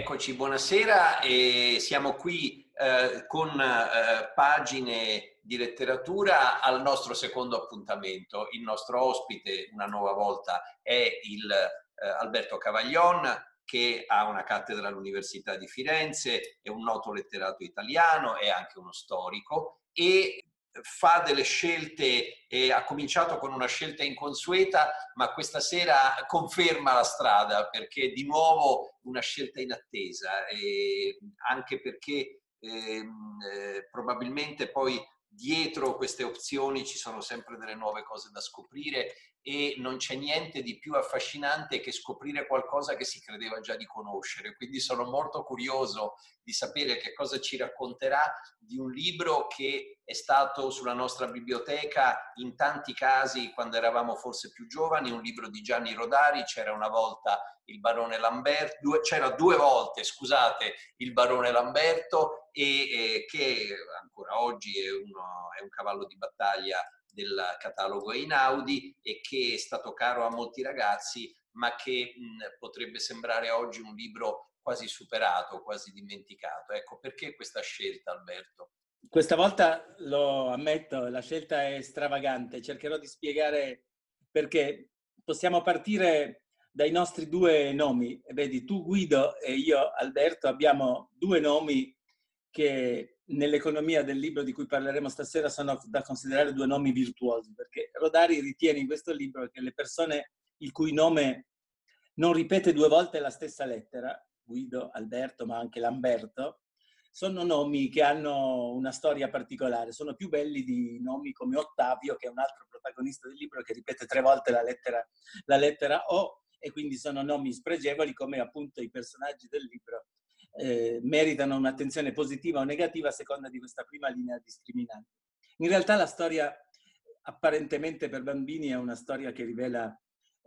Eccoci, buonasera e siamo qui eh, con eh, pagine di letteratura al nostro secondo appuntamento. Il nostro ospite una nuova volta è il eh, Alberto Cavaglion che ha una cattedra all'Università di Firenze, è un noto letterato italiano, è anche uno storico e fa delle scelte, eh, ha cominciato con una scelta inconsueta, ma questa sera conferma la strada perché di nuovo una scelta inattesa, eh, anche perché ehm, eh, probabilmente poi dietro queste opzioni ci sono sempre delle nuove cose da scoprire e non c'è niente di più affascinante che scoprire qualcosa che si credeva già di conoscere. Quindi sono molto curioso di sapere che cosa ci racconterà di un libro che è stato sulla nostra biblioteca in tanti casi quando eravamo forse più giovani, un libro di Gianni Rodari, c'era una volta il barone Lamberto, c'era due volte, scusate, il barone Lamberto e eh, che ancora oggi è, uno, è un cavallo di battaglia del catalogo Einaudi e che è stato caro a molti ragazzi, ma che mh, potrebbe sembrare oggi un libro quasi superato, quasi dimenticato. Ecco, perché questa scelta, Alberto? Questa volta lo ammetto, la scelta è stravagante, cercherò di spiegare perché possiamo partire dai nostri due nomi. Vedi, tu Guido e io Alberto abbiamo due nomi che nell'economia del libro di cui parleremo stasera sono da considerare due nomi virtuosi, perché Rodari ritiene in questo libro che le persone il cui nome non ripete due volte la stessa lettera, Guido, Alberto, ma anche Lamberto, sono nomi che hanno una storia particolare, sono più belli di nomi come Ottavio, che è un altro protagonista del libro che ripete tre volte la lettera, la lettera O, e quindi sono nomi spregevoli come appunto i personaggi del libro eh, meritano un'attenzione positiva o negativa a seconda di questa prima linea discriminante. In realtà la storia apparentemente per bambini è una storia che rivela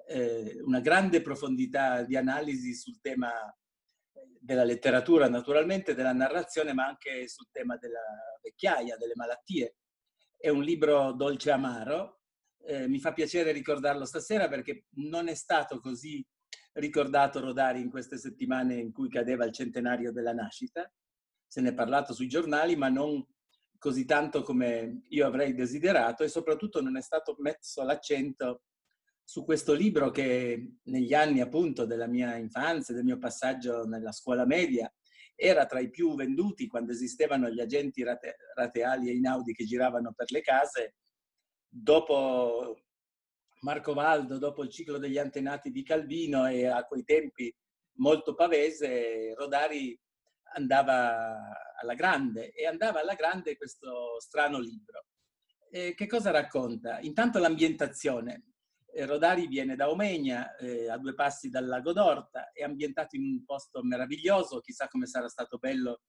eh, una grande profondità di analisi sul tema della letteratura, naturalmente, della narrazione, ma anche sul tema della vecchiaia, delle malattie. È un libro dolce amaro. Eh, mi fa piacere ricordarlo stasera perché non è stato così ricordato Rodari in queste settimane in cui cadeva il centenario della nascita. Se ne è parlato sui giornali, ma non così tanto come io avrei desiderato e soprattutto non è stato messo l'accento su questo libro che negli anni appunto della mia infanzia, del mio passaggio nella scuola media, era tra i più venduti quando esistevano gli agenti rate, rateali e inaudi che giravano per le case. Dopo Marco Valdo dopo il ciclo degli antenati di Calvino e a quei tempi molto pavese, Rodari andava alla grande e andava alla grande questo strano libro. E che cosa racconta? Intanto l'ambientazione. Eh, Rodari viene da Omegna, eh, a due passi dal lago d'Orta, è ambientato in un posto meraviglioso, chissà come sarà stato bello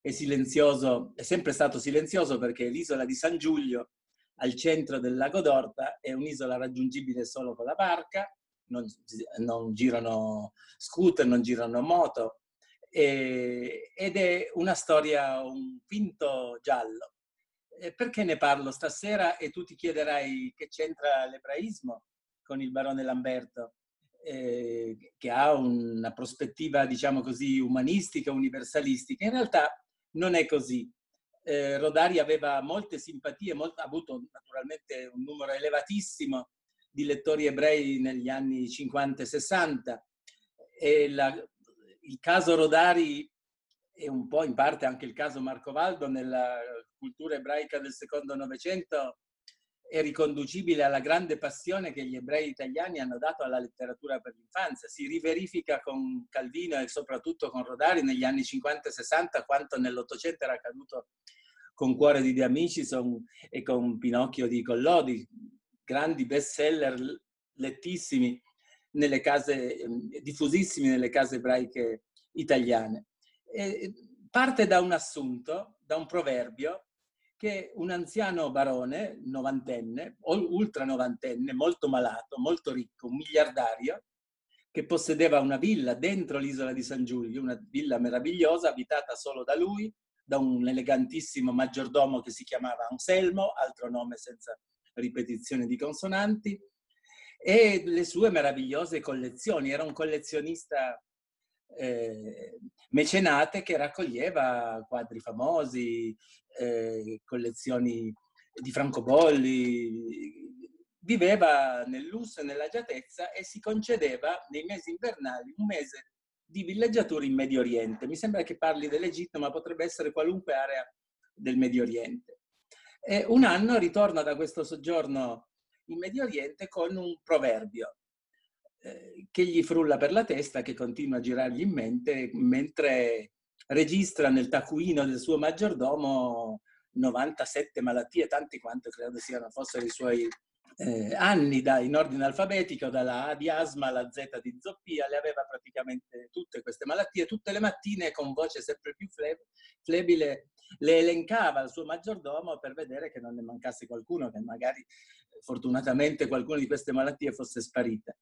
e silenzioso, è sempre stato silenzioso perché l'isola di San Giulio al centro del lago d'Orta, è un'isola raggiungibile solo con la barca, non, non girano scooter, non girano moto, e, ed è una storia, un finto giallo. E perché ne parlo stasera? E tu ti chiederai che c'entra l'ebraismo con il barone Lamberto, eh, che ha una prospettiva, diciamo così, umanistica, universalistica. In realtà non è così eh, Rodari aveva molte simpatie, molt, ha avuto naturalmente un numero elevatissimo di lettori ebrei negli anni 50 e 60 e la, il caso Rodari e un po' in parte anche il caso Marco Valdo nella cultura ebraica del secondo Novecento è riconducibile alla grande passione che gli ebrei italiani hanno dato alla letteratura per l'infanzia. Si riverifica con Calvino e soprattutto con Rodari negli anni 50 e 60 quanto nell'Ottocento era accaduto con Cuore di De Amicis e con Pinocchio di Collodi, grandi bestseller lettissimi nelle case, diffusissimi nelle case ebraiche italiane. E parte da un assunto, da un proverbio che un anziano barone, novantenne, ultra novantenne, molto malato, molto ricco, un miliardario, che possedeva una villa dentro l'isola di San Giulio, una villa meravigliosa abitata solo da lui, da un elegantissimo maggiordomo che si chiamava Anselmo, altro nome senza ripetizione di consonanti, e le sue meravigliose collezioni. Era un collezionista eh, mecenate che raccoglieva quadri famosi, eh, collezioni di francobolli, viveva nel lusso e nell'agiatezza e si concedeva nei mesi invernali un mese di villeggiatura in Medio Oriente. Mi sembra che parli dell'Egitto, ma potrebbe essere qualunque area del Medio Oriente. E un anno ritorna da questo soggiorno in Medio Oriente con un proverbio che gli frulla per la testa, che continua a girargli in mente mentre registra nel taccuino del suo maggiordomo 97 malattie, tanti quanto credo siano fossero i suoi eh, anni da, in ordine alfabetico, dalla A di asma alla Z di zoppia, le aveva praticamente tutte queste malattie, tutte le mattine con voce sempre più flebile le elencava al suo maggiordomo per vedere che non ne mancasse qualcuno, che magari fortunatamente qualcuna di queste malattie fosse sparita.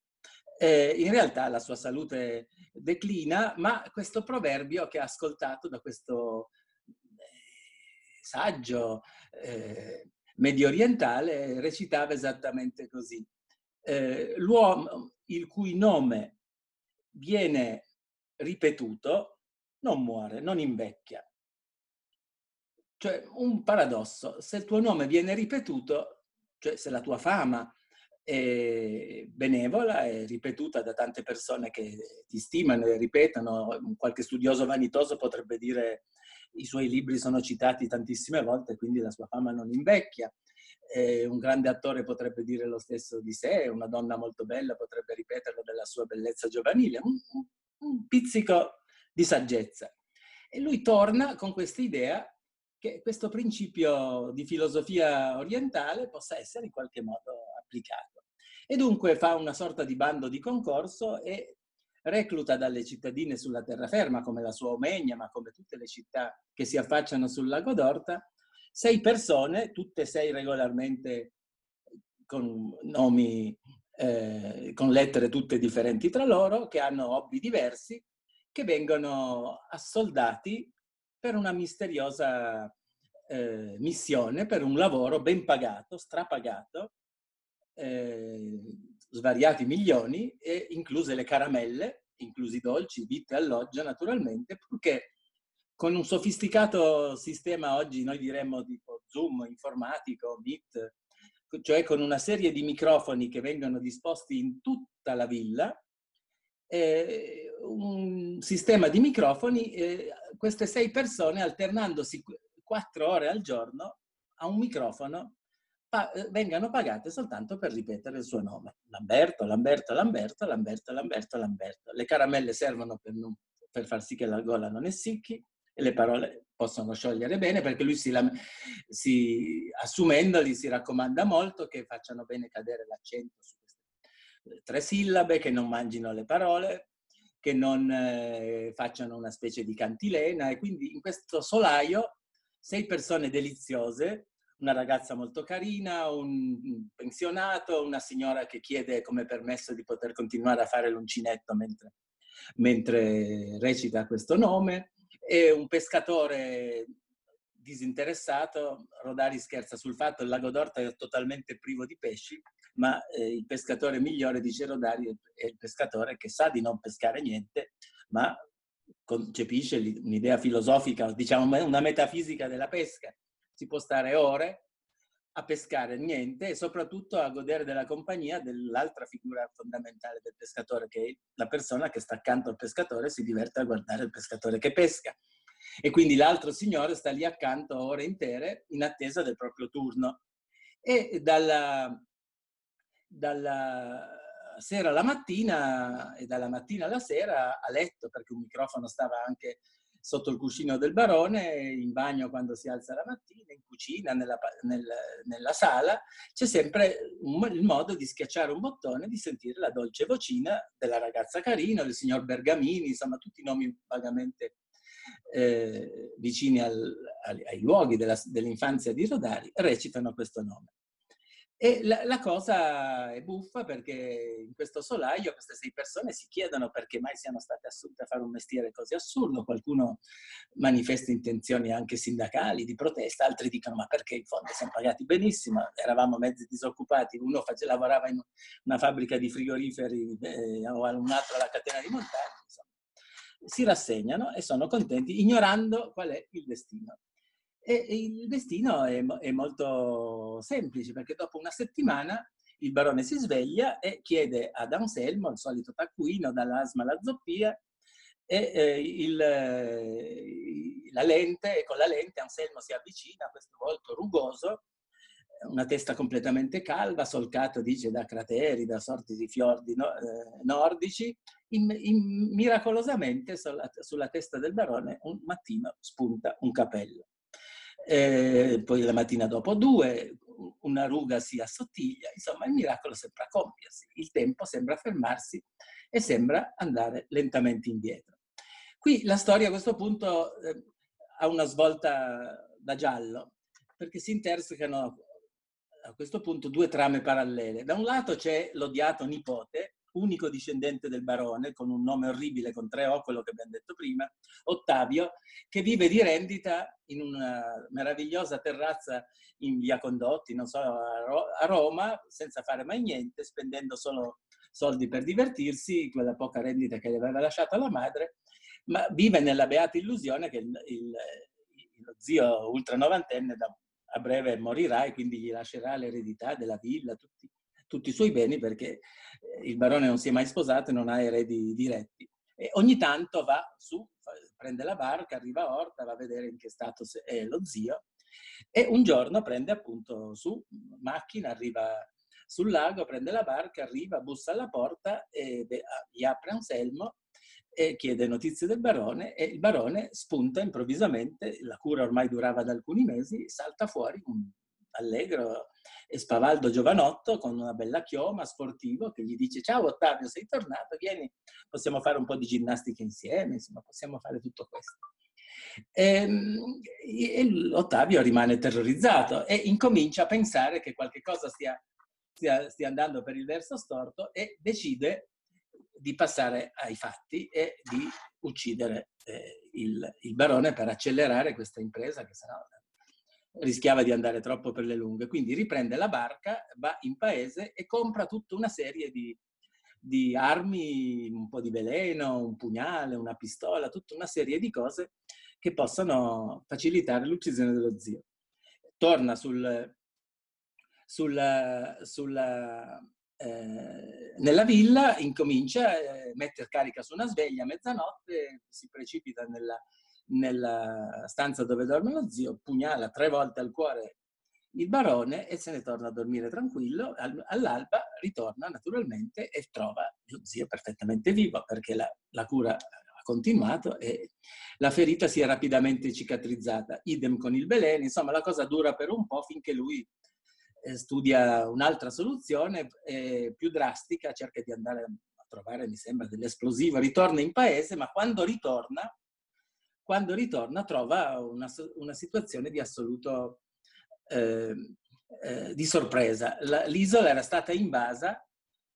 Eh, in realtà la sua salute declina, ma questo proverbio che ha ascoltato da questo eh, saggio eh, medio orientale recitava esattamente così. Eh, l'uomo il cui nome viene ripetuto non muore, non invecchia. Cioè, un paradosso, se il tuo nome viene ripetuto, cioè se la tua fama è benevola, è ripetuta da tante persone che ti stimano e ripetono, qualche studioso vanitoso potrebbe dire i suoi libri sono citati tantissime volte, quindi la sua fama non invecchia. Eh, un grande attore potrebbe dire lo stesso di sé, una donna molto bella potrebbe ripeterlo della sua bellezza giovanile, un, un pizzico di saggezza. E lui torna con questa idea che questo principio di filosofia orientale possa essere in qualche modo applicato. E dunque fa una sorta di bando di concorso e recluta dalle cittadine sulla terraferma, come la sua Omegna, ma come tutte le città che si affacciano sul lago d'Orta, sei persone, tutte sei regolarmente con nomi, eh, con lettere tutte differenti tra loro, che hanno hobby diversi, che vengono assoldati per una misteriosa eh, missione, per un lavoro ben pagato, strapagato, eh, svariati milioni, e incluse le caramelle, inclusi i dolci, vitto e alloggio naturalmente, purché con un sofisticato sistema oggi noi diremmo tipo Zoom informatico, Meet, cioè con una serie di microfoni che vengono disposti in tutta la villa, eh, un sistema di microfoni, eh, queste sei persone alternandosi quattro ore al giorno a un microfono eh, vengano pagate soltanto per ripetere il suo nome. Lamberto, Lamberto, Lamberto, Lamberto, Lamberto, Lamberto. Le caramelle servono per, non, per far sì che la gola non è sicchi e le parole possono sciogliere bene perché lui si, si, assumendoli si raccomanda molto che facciano bene cadere l'accento su queste tre sillabe, che non mangino le parole, che non eh, facciano una specie di cantilena e quindi in questo solaio sei persone deliziose, una ragazza molto carina, un pensionato, una signora che chiede come permesso di poter continuare a fare l'uncinetto mentre, mentre recita questo nome, e un pescatore disinteressato, Rodari scherza sul fatto il lago d'Orta è totalmente privo di pesci, ma eh, il pescatore migliore, dice Rodari, è il pescatore che sa di non pescare niente, ma concepisce un'idea filosofica, diciamo una metafisica della pesca. Si può stare ore a pescare niente e soprattutto a godere della compagnia dell'altra figura fondamentale del pescatore, che è la persona che sta accanto al pescatore e si diverte a guardare il pescatore che pesca. E quindi l'altro signore sta lì accanto ore intere in attesa del proprio turno. E dalla, dalla sera alla mattina e dalla mattina alla sera a letto, perché un microfono stava anche sotto il cuscino del barone, in bagno quando si alza la mattina, in cucina, nella, nel, nella sala, c'è sempre un, il modo di schiacciare un bottone e di sentire la dolce vocina della ragazza Carino, del signor Bergamini, insomma tutti i nomi vagamente eh, vicini al, ai, ai, luoghi della, dell'infanzia di Rodari, recitano questo nome. E la, la, cosa è buffa perché in questo solaio queste sei persone si chiedono perché mai siano state assunte a fare un mestiere così assurdo. Qualcuno manifesta intenzioni anche sindacali di protesta, altri dicono ma perché in fondo siamo pagati benissimo, eravamo mezzi disoccupati, uno face, lavorava in una fabbrica di frigoriferi eh, o un altro alla catena di montagna. Insomma. si rassegnano e sono contenti, ignorando qual è il destino. E il destino è, è molto semplice, perché dopo una settimana il barone si sveglia e chiede ad Anselmo, il solito taccuino, dall'asma alla zoppia, e eh, il, la lente, con la lente Anselmo si avvicina a questo volto rugoso, una testa completamente calva, solcato, dice, da crateri, da sorti di fiordi no, eh, nordici, in, in, miracolosamente sulla, sulla, testa del barone un mattino spunta un capello. Eh, poi la mattina dopo due, una ruga si assottiglia, insomma il miracolo sembra compiersi, il tempo sembra fermarsi e sembra andare lentamente indietro. Qui la storia a questo punto eh, ha una svolta da giallo, perché si intersecano a questo punto due trame parallele. Da un lato c'è l'odiato nipote, unico discendente del barone, con un nome orribile, con tre O, quello che abbiamo detto prima, Ottavio, che vive di rendita in una meravigliosa terrazza in via Condotti, non so, a Roma, senza fare mai niente, spendendo solo soldi per divertirsi, quella poca rendita che gli aveva lasciato la madre, ma vive nella beata illusione che il, il, lo zio ultra novantenne da, a breve morirà e quindi gli lascerà l'eredità della villa, tutti, tutti, i suoi beni perché eh, il barone non si è mai sposato e non ha eredi diretti. E ogni tanto va su, prende la barca, arriva a Orta, va a vedere in che stato è lo zio e un giorno prende appunto su macchina, arriva sul lago, prende la barca, arriva, bussa alla porta e gli apre Anselmo e chiede notizie del barone e il barone spunta improvvisamente, la cura ormai durava da alcuni mesi, salta fuori un allegro e spavaldo giovanotto con una bella chioma, sportivo, che gli dice ciao Ottavio, sei tornato, vieni, possiamo fare un po' di ginnastica insieme, insomma, possiamo fare tutto questo. Ehm, e, e Ottavio rimane terrorizzato e incomincia a pensare che qualche cosa stia, stia, stia andando per il verso storto e decide di passare ai fatti e di uccidere eh, il, il, barone per accelerare questa impresa che sennò rischiava di andare troppo per le lunghe. Quindi riprende la barca, va in paese e compra tutta una serie di, di armi, un po' di veleno, un pugnale, una pistola, tutta una serie di cose che possano facilitare l'uccisione dello zio. Torna sul, sul, sul eh, nella villa, incomincia, a eh, mette carica su una sveglia a mezzanotte, si precipita nella, nella stanza dove dorme lo zio, pugnala tre volte al cuore il barone e se ne torna a dormire tranquillo. All'alba ritorna naturalmente e trova lo zio perfettamente vivo perché la, la, cura ha continuato e la ferita si è rapidamente cicatrizzata. Idem con il veleno, insomma la cosa dura per un po' finché lui eh, studia un'altra soluzione eh, più drastica, cerca di andare a trovare, mi sembra, dell'esplosivo, ritorna in paese, ma quando ritorna, quando ritorna trova una, una situazione di assoluto eh, eh, di sorpresa. La, l'isola era stata invasa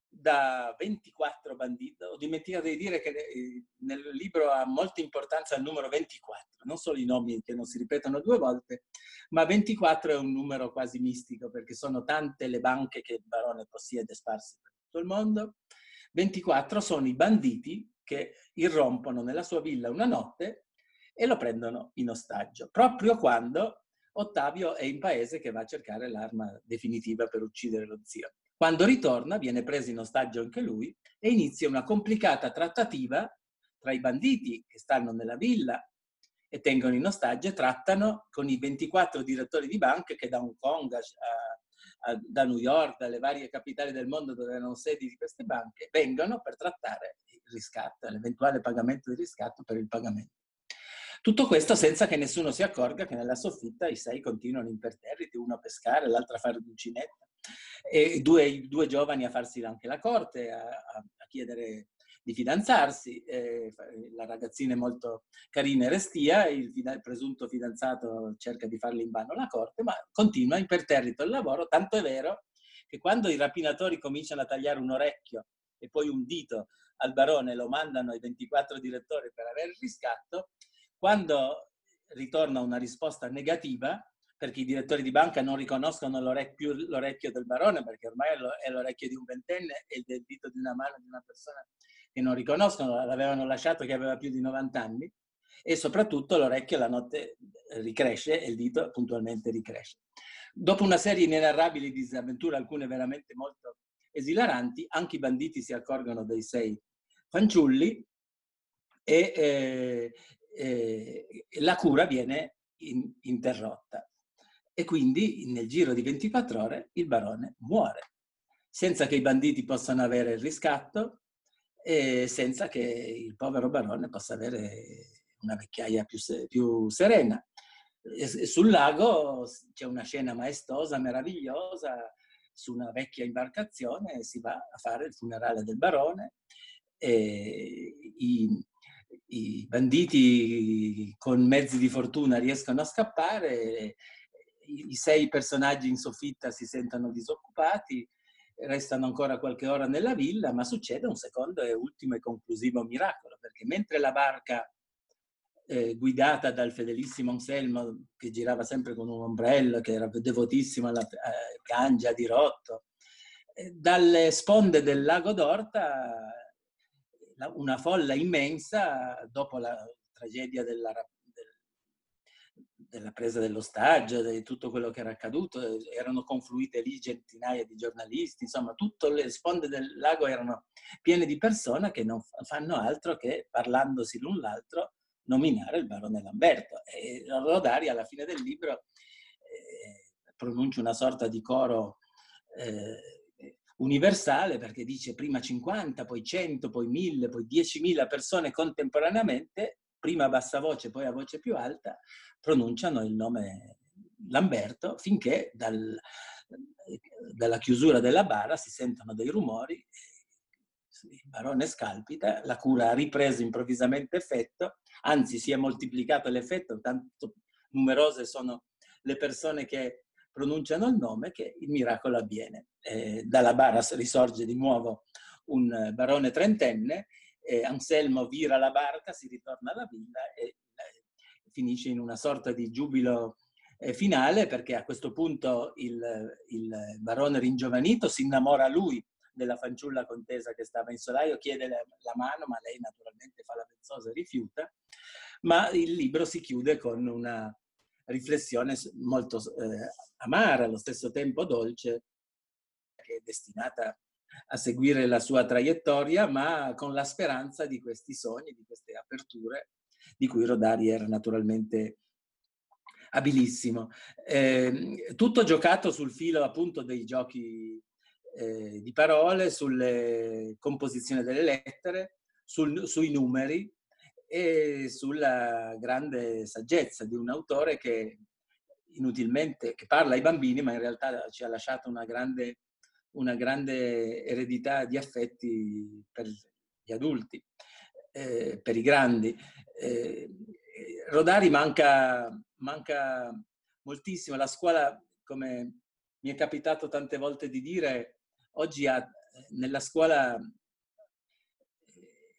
da 24 banditi. Ho dimenticato di dire che eh, nel libro ha molta importanza il numero 24, non solo i nomi che non si ripetono due volte, ma 24 è un numero quasi mistico perché sono tante le banche che il barone possiede sparse per tutto il mondo. 24 sono i banditi che irrompono nella sua villa una notte e lo prendono in ostaggio, proprio quando Ottavio è in paese che va a cercare l'arma definitiva per uccidere lo zio. Quando ritorna viene preso in ostaggio anche lui e inizia una complicata trattativa tra i banditi che stanno nella villa e tengono in ostaggio e trattano con i 24 direttori di banche che da Hong Kong a, a, da New York, dalle varie capitali del mondo dove erano sedi di queste banche, vengono per trattare il riscatto, l'eventuale pagamento di riscatto per il pagamento. Tutto questo senza che nessuno si accorga che nella soffitta i sei continuano imperterriti, uno a pescare, l'altro a fare l'uncinetta e due, due, giovani a farsi anche la corte, a, a chiedere di fidanzarsi. Eh, la ragazzina è molto carina e restia, il, presunto fidanzato cerca di farle in vano la corte, ma continua imperterrito il lavoro, tanto è vero che quando i rapinatori cominciano a tagliare un orecchio e poi un dito al barone lo mandano ai 24 direttori per avere il riscatto, quando ritorna una risposta negativa, perché i direttori di banca non riconoscono più l'orecchio del barone, perché ormai è l'orecchio di un ventenne e il dito di una mano di una persona che non riconoscono, l'avevano lasciato che aveva più di 90 anni, e soprattutto l'orecchio la notte ricresce e il dito puntualmente ricresce. Dopo una serie inenarrabili di disavventure, alcune veramente molto esilaranti, anche i banditi si accorgono dei sei fanciulli e eh, eh, la cura viene in, interrotta. E quindi nel giro di 24 ore il barone muore, senza che i banditi possano avere il riscatto e senza che il povero barone possa avere una vecchiaia più, più serena. E sul lago c'è una scena maestosa, meravigliosa, su una vecchia imbarcazione si va a fare il funerale del barone e i banditi con mezzi di fortuna riescono a scappare, i sei personaggi in soffitta si sentono disoccupati, restano ancora qualche ora nella villa, ma succede un secondo e ultimo e conclusivo miracolo, perché mentre la barca eh, guidata dal fedelissimo Anselmo che girava sempre con un ombrello, che era devotissimo alla eh, Gangia di Rotto. Eh, dalle sponde del lago d'Orta una folla immensa, dopo la tragedia della, della presa dell'ostaggio, di tutto quello che era accaduto, erano confluite lì centinaia di giornalisti, insomma, tutte le sponde del lago erano piene di persone che non fanno altro che, parlandosi l'un l'altro, nominare il barone Lamberto. E Rodari alla fine del libro eh, pronuncia una sorta di coro eh, universale perché dice prima 50, poi 100, poi 1000, poi 10.000 persone contemporaneamente, prima a bassa voce, poi a voce più alta, pronunciano il nome Lamberto finché dal, dalla chiusura della bara si sentono dei rumori il barone scalpita, la cura ha ripreso improvvisamente effetto, anzi si è moltiplicato l'effetto, tanto numerose sono le persone che pronunciano il nome che il miracolo avviene. Eh, dalla bara risorge di nuovo un barone trentenne, eh, Anselmo vira la barca, si ritorna alla villa e eh, finisce in una sorta di giubilo eh, finale perché a questo punto il, il barone ringiovanito si innamora lui della fanciulla contesa che stava in solaio, chiede la mano, ma lei naturalmente fa la pensosa e rifiuta. Ma il libro si chiude con una riflessione molto eh, amara, allo stesso tempo dolce, che è destinata a seguire la sua traiettoria, ma con la speranza di questi sogni, di queste aperture, di cui Rodari era naturalmente abilissimo. Eh, tutto giocato sul filo appunto dei giochi eh, di parole, sulle composizioni delle lettere, sul, sui numeri e sulla grande saggezza di un autore che inutilmente, che parla ai bambini, ma in realtà ci ha lasciato una grande, una grande eredità di affetti per gli adulti, eh, per i grandi. Eh, Rodari manca, manca moltissimo, la scuola, come mi è capitato tante volte di dire, oggi ha, nella scuola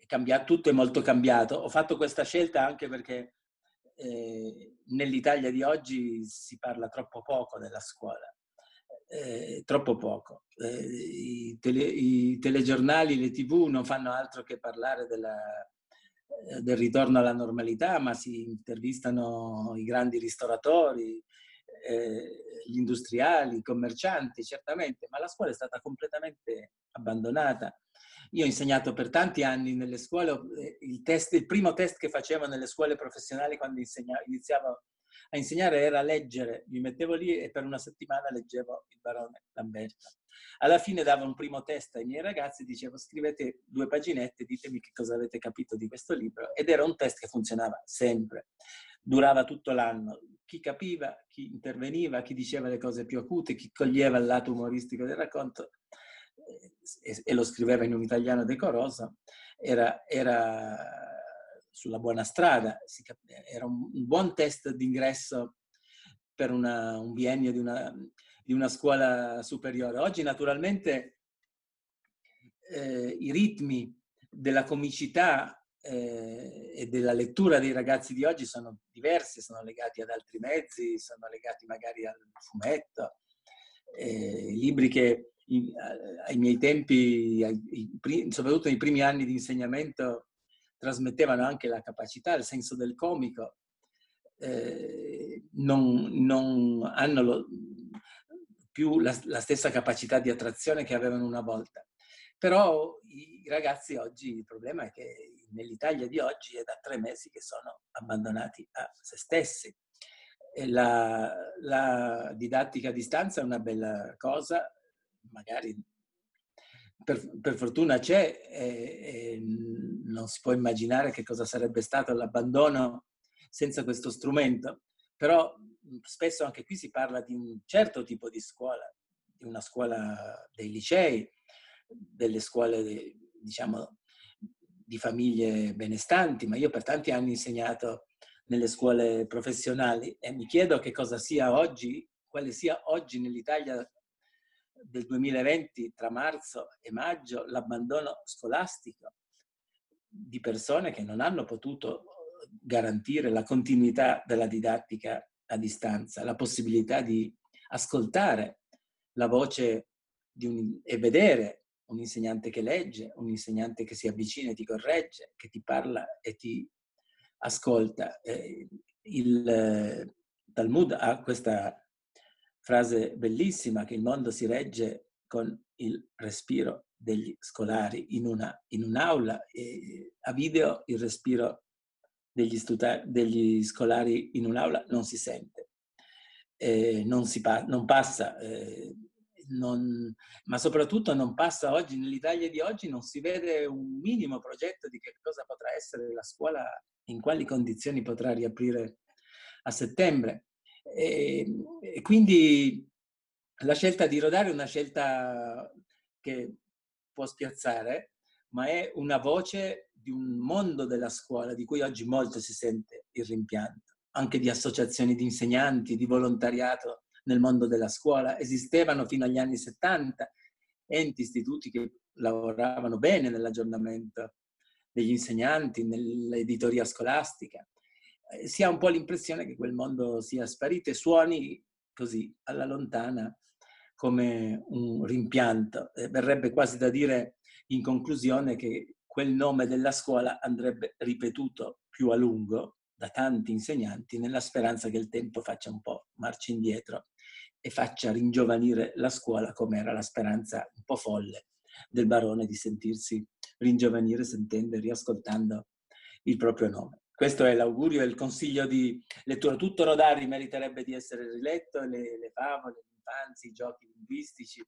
cambiato, tutto è molto cambiato. Ho fatto questa scelta anche perché eh, nell'Italia di oggi si parla troppo poco della scuola, eh, troppo poco. Eh, i, tele, i, telegiornali, le tv non fanno altro che parlare della, eh, del ritorno alla normalità, ma si intervistano i grandi ristoratori, eh, gli industriali, i commercianti, certamente, ma la scuola è stata completamente abbandonata. Io ho insegnato per tanti anni nelle scuole, eh, il, test, il primo test che facevo nelle scuole professionali quando iniziavo a insegnare era leggere. Mi mettevo lì e per una settimana leggevo il barone Lamberto. Alla fine davo un primo test ai miei ragazzi dicevo scrivete due paginette, ditemi che cosa avete capito di questo libro. Ed era un test che funzionava sempre, durava tutto l'anno chi capiva, chi interveniva, chi diceva le cose più acute, chi coglieva il lato umoristico del racconto e, lo scriveva in un italiano decoroso, era, era sulla buona strada, era un, un buon test d'ingresso per una, un biennio di una, di una, scuola superiore. Oggi naturalmente eh, i ritmi della comicità eh, e della lettura dei ragazzi di oggi sono diversi, sono legati ad altri mezzi, sono legati magari al fumetto, eh, libri che in, ai miei tempi, ai, soprattutto nei primi anni di insegnamento, trasmettevano anche la capacità, il senso del comico, eh, non, non, hanno lo, più la, la, stessa capacità di attrazione che avevano una volta. Però i, i ragazzi oggi, il problema è che nell'Italia di oggi è da tre mesi che sono abbandonati a se stessi. La, la, didattica a distanza è una bella cosa, magari per, per fortuna c'è e, e, non si può immaginare che cosa sarebbe stato l'abbandono senza questo strumento, però spesso anche qui si parla di un certo tipo di scuola, di una scuola dei licei, delle scuole, diciamo, di famiglie benestanti, ma io per tanti anni ho insegnato nelle scuole professionali e mi chiedo che cosa sia oggi, quale sia oggi nell'Italia del 2020, tra marzo e maggio, l'abbandono scolastico di persone che non hanno potuto garantire la continuità della didattica a distanza, la possibilità di ascoltare la voce un, e vedere un insegnante che legge, un insegnante che si avvicina e ti corregge, che ti parla e ti ascolta. Il Talmud ha questa frase bellissima che il mondo si regge con il respiro degli scolari in, una, in un'aula e a video il respiro degli, stuta- degli scolari in un'aula non si sente, eh, non, si pa- non passa eh, non, ma soprattutto non passa oggi, nell'Italia di oggi non si vede un minimo progetto di che cosa potrà essere la scuola, in quali condizioni potrà riaprire a settembre. E, e quindi la scelta di Rodare è una scelta che può spiazzare, ma è una voce di un mondo della scuola di cui oggi molto si sente il rimpianto, anche di associazioni di insegnanti, di volontariato nel mondo della scuola. Esistevano fino agli anni 70 enti, istituti che lavoravano bene nell'aggiornamento degli insegnanti, nell'editoria scolastica. Eh, si ha un po' l'impressione che quel mondo sia sparito e suoni così alla lontana come un rimpianto. Verrebbe quasi da dire in conclusione che quel nome della scuola andrebbe ripetuto più a lungo da tanti insegnanti nella speranza che il tempo faccia un po' marcia indietro e faccia ringiovanire la scuola come era la speranza un po' folle del barone di sentirsi ringiovanire sentendo e riascoltando il proprio nome. Questo è l'augurio e il consiglio di lettura. Tutto Rodari meriterebbe di essere riletto, le, le favole, l'infanzia, i giochi linguistici,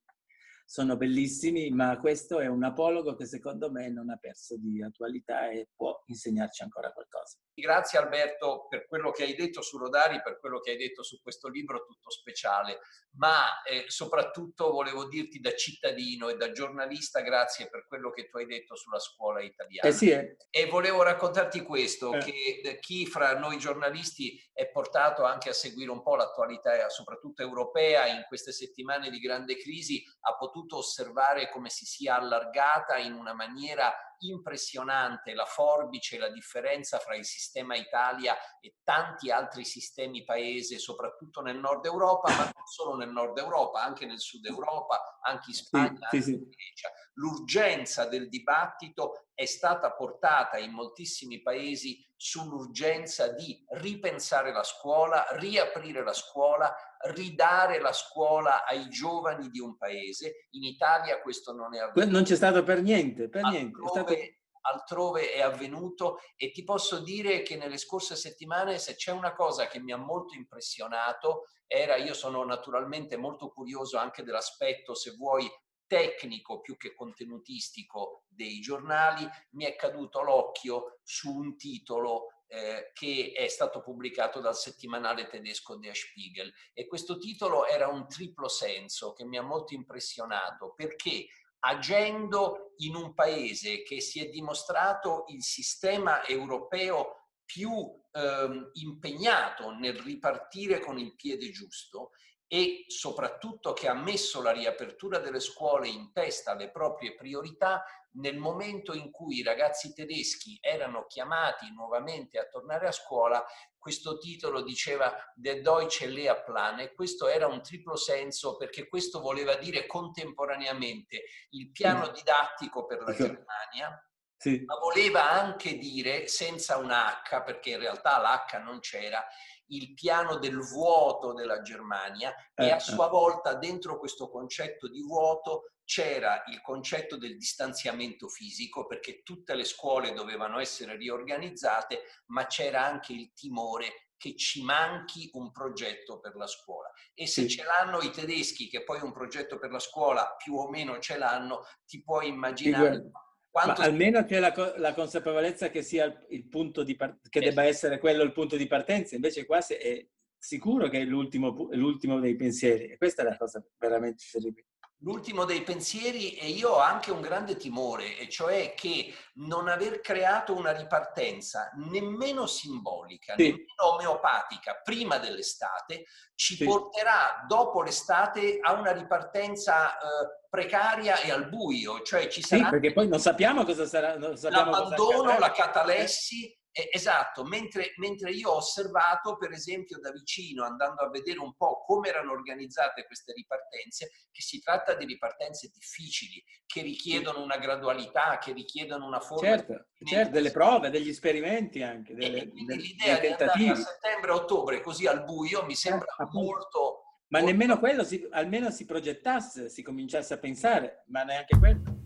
sono bellissimi, ma questo è un apologo che secondo me non ha perso di attualità e può insegnarci ancora qualcosa. Grazie Alberto per quello che hai detto su Rodari, per quello che hai detto su questo libro tutto speciale, ma eh, soprattutto volevo dirti da cittadino e da giornalista grazie per quello che tu hai detto sulla scuola italiana. Eh sì, eh. E volevo raccontarti questo, eh. che eh, chi fra noi giornalisti è portato anche a seguire un po' l'attualità, soprattutto europea, in queste settimane di grande crisi, ha potuto potuto osservare come si sia allargata in una maniera impressionante la forbice e la differenza fra il sistema Italia e tanti altri sistemi paese, soprattutto nel nord Europa, ma non solo nel nord Europa, anche nel sud Europa, anche in Spagna, sì, sì, anche in Grecia. L'urgenza del dibattito è stata portata in moltissimi paesi sull'urgenza di ripensare la scuola, riaprire la scuola, ridare la scuola ai giovani di un paese. In Italia questo non è avvenuto. Non c'è stato per niente, per niente. Altrove, altrove è avvenuto e ti posso dire che nelle scorse settimane se c'è una cosa che mi ha molto impressionato era, io sono naturalmente molto curioso anche dell'aspetto, se vuoi, tecnico più che contenutistico dei giornali, mi è caduto l'occhio su un titolo eh, che è stato pubblicato dal settimanale tedesco Der Spiegel. E questo titolo era un triplo senso che mi ha molto impressionato perché agendo in un paese che si è dimostrato il sistema europeo più ehm, impegnato nel ripartire con il piede giusto, e soprattutto che ha messo la riapertura delle scuole in testa alle proprie priorità nel momento in cui i ragazzi tedeschi erano chiamati nuovamente a tornare a scuola, questo titolo diceva Der Deutsche Lehrplan e questo era un triplo senso perché questo voleva dire contemporaneamente il piano didattico per la Germania, sì. ma voleva anche dire, senza un H, perché in realtà l'H non c'era, il piano del vuoto della Germania eh, e a eh. sua volta dentro questo concetto di vuoto c'era il concetto del distanziamento fisico perché tutte le scuole dovevano essere riorganizzate, ma c'era anche il timore che ci manchi un progetto per la scuola. E se ce l'hanno i tedeschi, che poi un progetto per la scuola più o meno ce l'hanno, ti puoi immaginare quanto... Almeno c'è la, la, consapevolezza che sia il punto di par- che debba essere quello il punto di partenza, invece qua è sicuro che è l'ultimo, l'ultimo dei pensieri. E questa è la cosa veramente terribile l'ultimo dei pensieri e io ho anche un grande timore, e cioè che non aver creato una ripartenza nemmeno simbolica, sì. nemmeno omeopatica prima dell'estate, ci sì. porterà dopo l'estate a una ripartenza eh, precaria e al buio, cioè ci sarà... Sì, perché poi non sappiamo cosa sarà... Non sappiamo l'abbandono, cosa la catalessi esatto, mentre, mentre, io ho osservato, per esempio, da vicino, andando a vedere un po' come erano organizzate queste ripartenze, che si tratta di ripartenze difficili, che richiedono una gradualità, che richiedono una forma... Certo, certo delle prove, degli esperimenti anche, delle, e quindi l'idea di andare a settembre-ottobre così al buio mi sembra eh, molto... Ma molto... nemmeno quello, si, almeno si progettasse, si cominciasse a pensare, ma neanche quello.